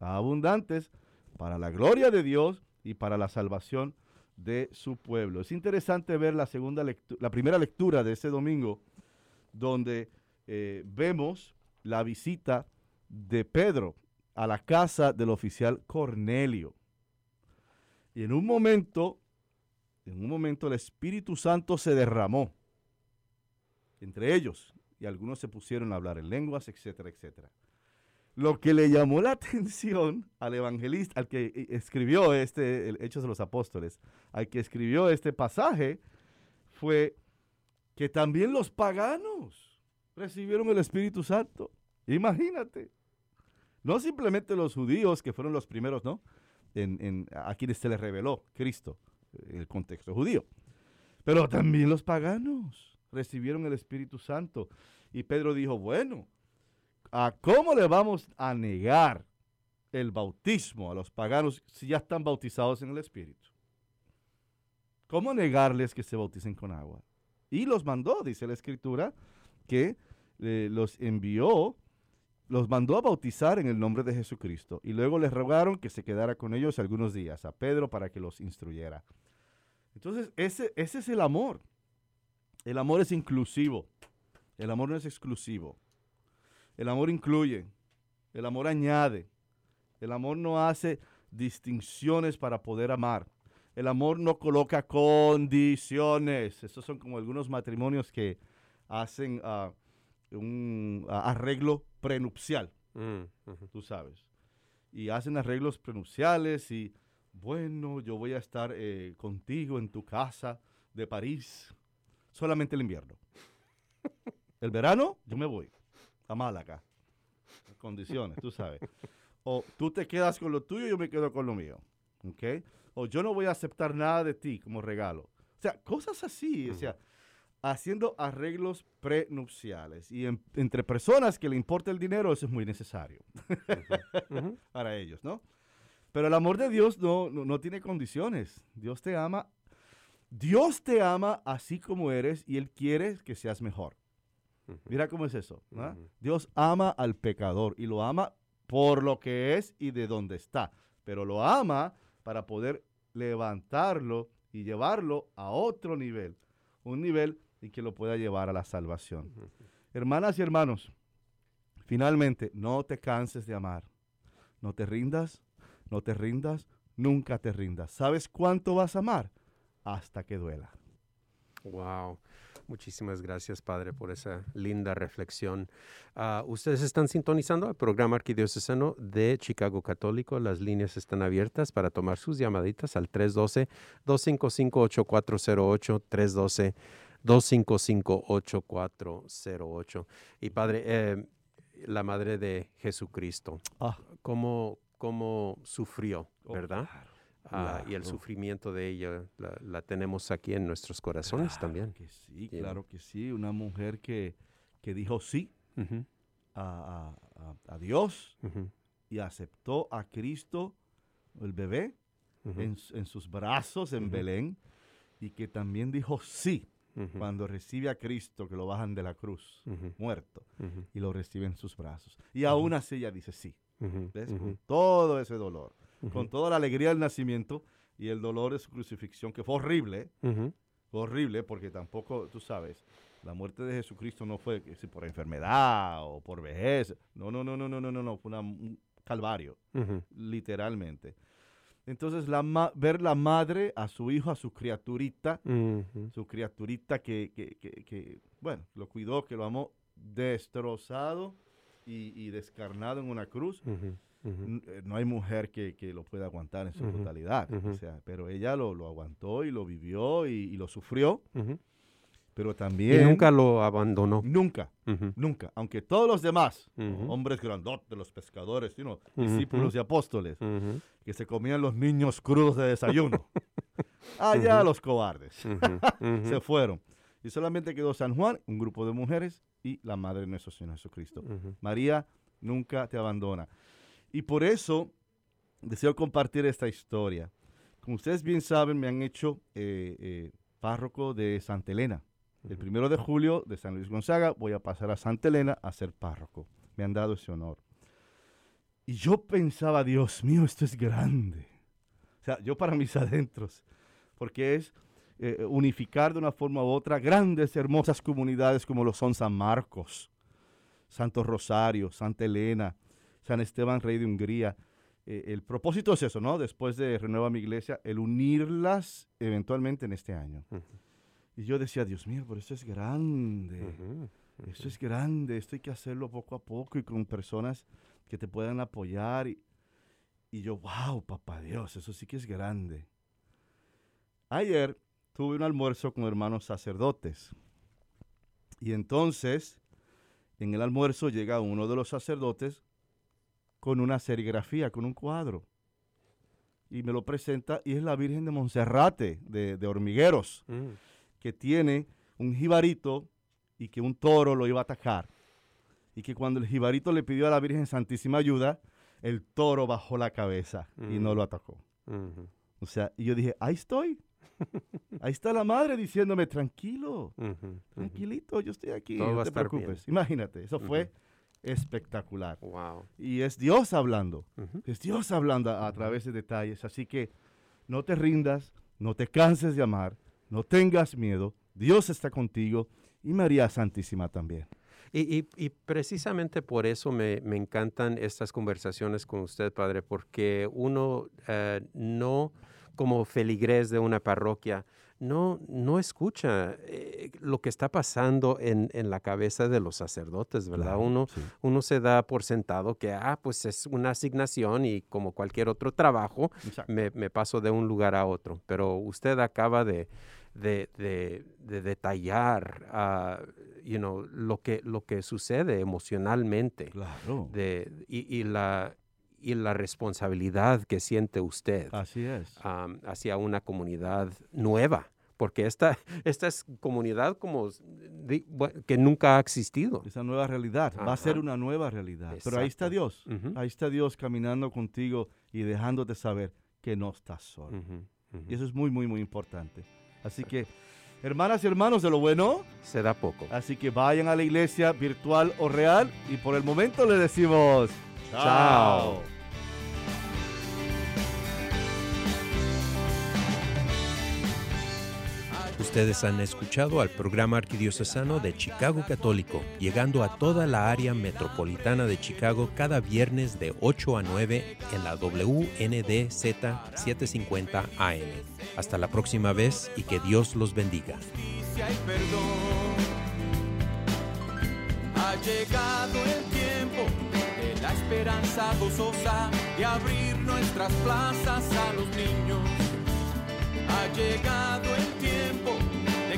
abundantes para la gloria de Dios y para la salvación de su pueblo. Es interesante ver la, segunda la primera lectura de ese domingo, donde eh, vemos la visita de Pedro a la casa del oficial Cornelio. Y en un momento, en un momento el Espíritu Santo se derramó entre ellos y algunos se pusieron a hablar en lenguas, etcétera, etcétera. Lo que le llamó la atención al evangelista, al que eh, escribió este, Hechos de los Apóstoles, al que escribió este pasaje, fue que también los paganos recibieron el Espíritu Santo. Imagínate. No simplemente los judíos, que fueron los primeros, ¿no? En, a quienes se les reveló Cristo, el contexto judío. Pero también los paganos recibieron el Espíritu Santo. Y Pedro dijo, bueno, cómo le vamos a negar el bautismo a los paganos si ya están bautizados en el Espíritu? ¿Cómo negarles que se bauticen con agua? Y los mandó, dice la Escritura, que eh, los envió, los mandó a bautizar en el nombre de Jesucristo. Y luego les rogaron que se quedara con ellos algunos días a Pedro para que los instruyera. Entonces, ese, ese es el amor. El amor es inclusivo. El amor no es exclusivo. El amor incluye, el amor añade, el amor no hace distinciones para poder amar. El amor no coloca condiciones. Esos son como algunos matrimonios que hacen ah, un ah, arreglo prenupcial, mm, tú sabes. Y hacen arreglos prenupciales y, bueno, yo voy a estar eh, contigo en tu casa de París solamente el invierno. El verano, yo me voy a Málaga. Condiciones, tú sabes. O tú te quedas con lo tuyo y yo me quedo con lo mío. ¿Ok? O yo no voy a aceptar nada de ti como regalo. O sea, cosas así. O sea, haciendo arreglos prenupciales. Y entre personas que le importa el dinero, eso es muy necesario para ellos, ¿no? Pero el amor de Dios no, no, tiene condiciones. Dios te ama. Dios te ama así como eres y Él quiere que seas mejor. Mira cómo es eso. Dios ama al pecador y lo ama por lo que es y de donde está, pero lo ama para poder levantarlo y llevarlo a otro nivel, un nivel y que lo pueda llevar a la salvación. Hermanas y hermanos, finalmente, no te canses de amar. No te rindas, no te rindas, nunca te rindas. ¿Sabes cuánto vas a amar? Hasta que duela.
Wow. Muchísimas gracias, Padre, por esa linda reflexión. Ah, ustedes están sintonizando el programa arquidiocesano de Chicago Católico. Las líneas están abiertas para tomar sus llamaditas al 312-255-8408, 312-255-8408. Y Padre, eh, la Madre de Jesucristo, ah. ¿cómo, ¿cómo, sufrió, oh, verdad? Ah, y el sufrimiento de ella la, tenemos aquí en nuestros corazones también.
Que sí, claro que sí. Una mujer que, que dijo sí a, Dios y aceptó a Cristo, el bebé, en, sus brazos en Belén y que también dijo sí cuando recibe a Cristo, que lo bajan de la cruz, muerto, y lo recibe en sus brazos. Y aún así ella dice sí. ¿Ves? todo ese dolor con toda la alegría del nacimiento y el dolor de su crucifixión, que fue horrible, horrible porque tampoco, tú sabes, la muerte de Jesucristo no fue por enfermedad o por vejez. No, no, no, no, no, no, no, no. Fue un calvario, literalmente. Entonces, la ver la madre a su hijo, a su criaturita, su criaturita que, que, que, bueno, lo cuidó, que lo amó, destrozado y, descarnado en una cruz. Eh, no hay mujer que, lo pueda aguantar en su totalidad. O sea, pero ella lo, lo, aguantó y lo vivió y, lo sufrió. Pero también...
Y nunca lo abandonó.
Nunca, nunca. Aunque todos los demás, hombres grandotes, los pescadores, discípulos y apóstoles, que se comían los niños crudos de desayuno. Allá los cobardes. se fueron. Y solamente quedó San Juan, un grupo de mujeres y la Madre de nuestro Señor Jesucristo. María nunca te abandona. Y por eso deseo compartir esta historia. Como ustedes bien saben, me han hecho eh, eh, párroco de Santa Elena. El primero de julio de San Luis Gonzaga voy a pasar a Santa Elena a ser párroco. Me han dado ese honor. Y yo pensaba, Dios mío, esto es grande. O sea, yo para mis adentros, porque es eh, unificar de una forma u otra grandes, hermosas comunidades como lo son San Marcos, Santo Rosario, Santa Elena, San Esteban, rey de Hungría. Eh, el propósito es eso, ¿no? Después de Renueva mi iglesia, el unirlas eventualmente en este año. Y yo decía, Dios mío, pero esto es grande. Esto es grande, esto hay que hacerlo poco a poco y con personas que te puedan apoyar. Y, y yo, wow, papá Dios, eso sí que es grande. Ayer tuve un almuerzo con hermanos sacerdotes. Y entonces, en el almuerzo llega uno de los sacerdotes con una serigrafía, con un cuadro. Y me lo presenta y es la Virgen de Monserrate, de, Hormigueros, mm. que tiene un jibarito y que un toro lo iba a atacar. Y que cuando el jibarito le pidió a la Virgen Santísima ayuda, el toro bajó la cabeza y no mm. lo atacó. O sea, y yo dije, ahí estoy. Ahí está la madre diciéndome, tranquilo, tranquilito, yo estoy aquí, no te preocupes. Imagínate, eso fue espectacular.
Wow.
Y es Dios hablando. Es Dios hablando a, través de detalles. Así que no te rindas, no te canses de amar, no tengas miedo. Dios está contigo y María Santísima también.
Y, precisamente por eso me, encantan estas conversaciones con usted, Padre, porque uno eh, no, como feligrés de una parroquia, no, no escucha eh, lo que está pasando en, la cabeza de los sacerdotes, ¿verdad? uno, uno se da por sentado que, ah, pues es una asignación y como cualquier otro trabajo, me, paso de un lugar a otro. Pero usted acaba de, de, detallar uh, you know, lo, que, lo que sucede emocionalmente.
Claro.
De, y, y la y la responsabilidad que siente usted
Así es.
hacia una comunidad nueva, porque esta, esta es comunidad como que nunca ha existido.
Esa nueva realidad, va a ser una nueva realidad. Pero ahí está Dios, ahí está Dios caminando contigo y dejándote saber que no estás solo. Y eso es muy, muy, muy importante. Así que, hermanas y hermanos de lo bueno,
se da poco.
Así que vayan a la iglesia virtual o real y por el momento le decimos, chao.
Ustedes han escuchado al programa arquidiocesano de Chicago Católico, llegando a toda la área metropolitana de Chicago cada viernes de 8 a 9 en la WNDZ 750 AM. Hasta la próxima vez y que Dios los bendiga.
Ha llegado el tiempo de la esperanza gozosa de abrir nuestras plazas a los niños. Ha llegado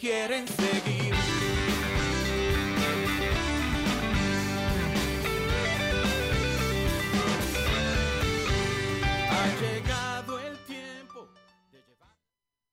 Quieren seguir.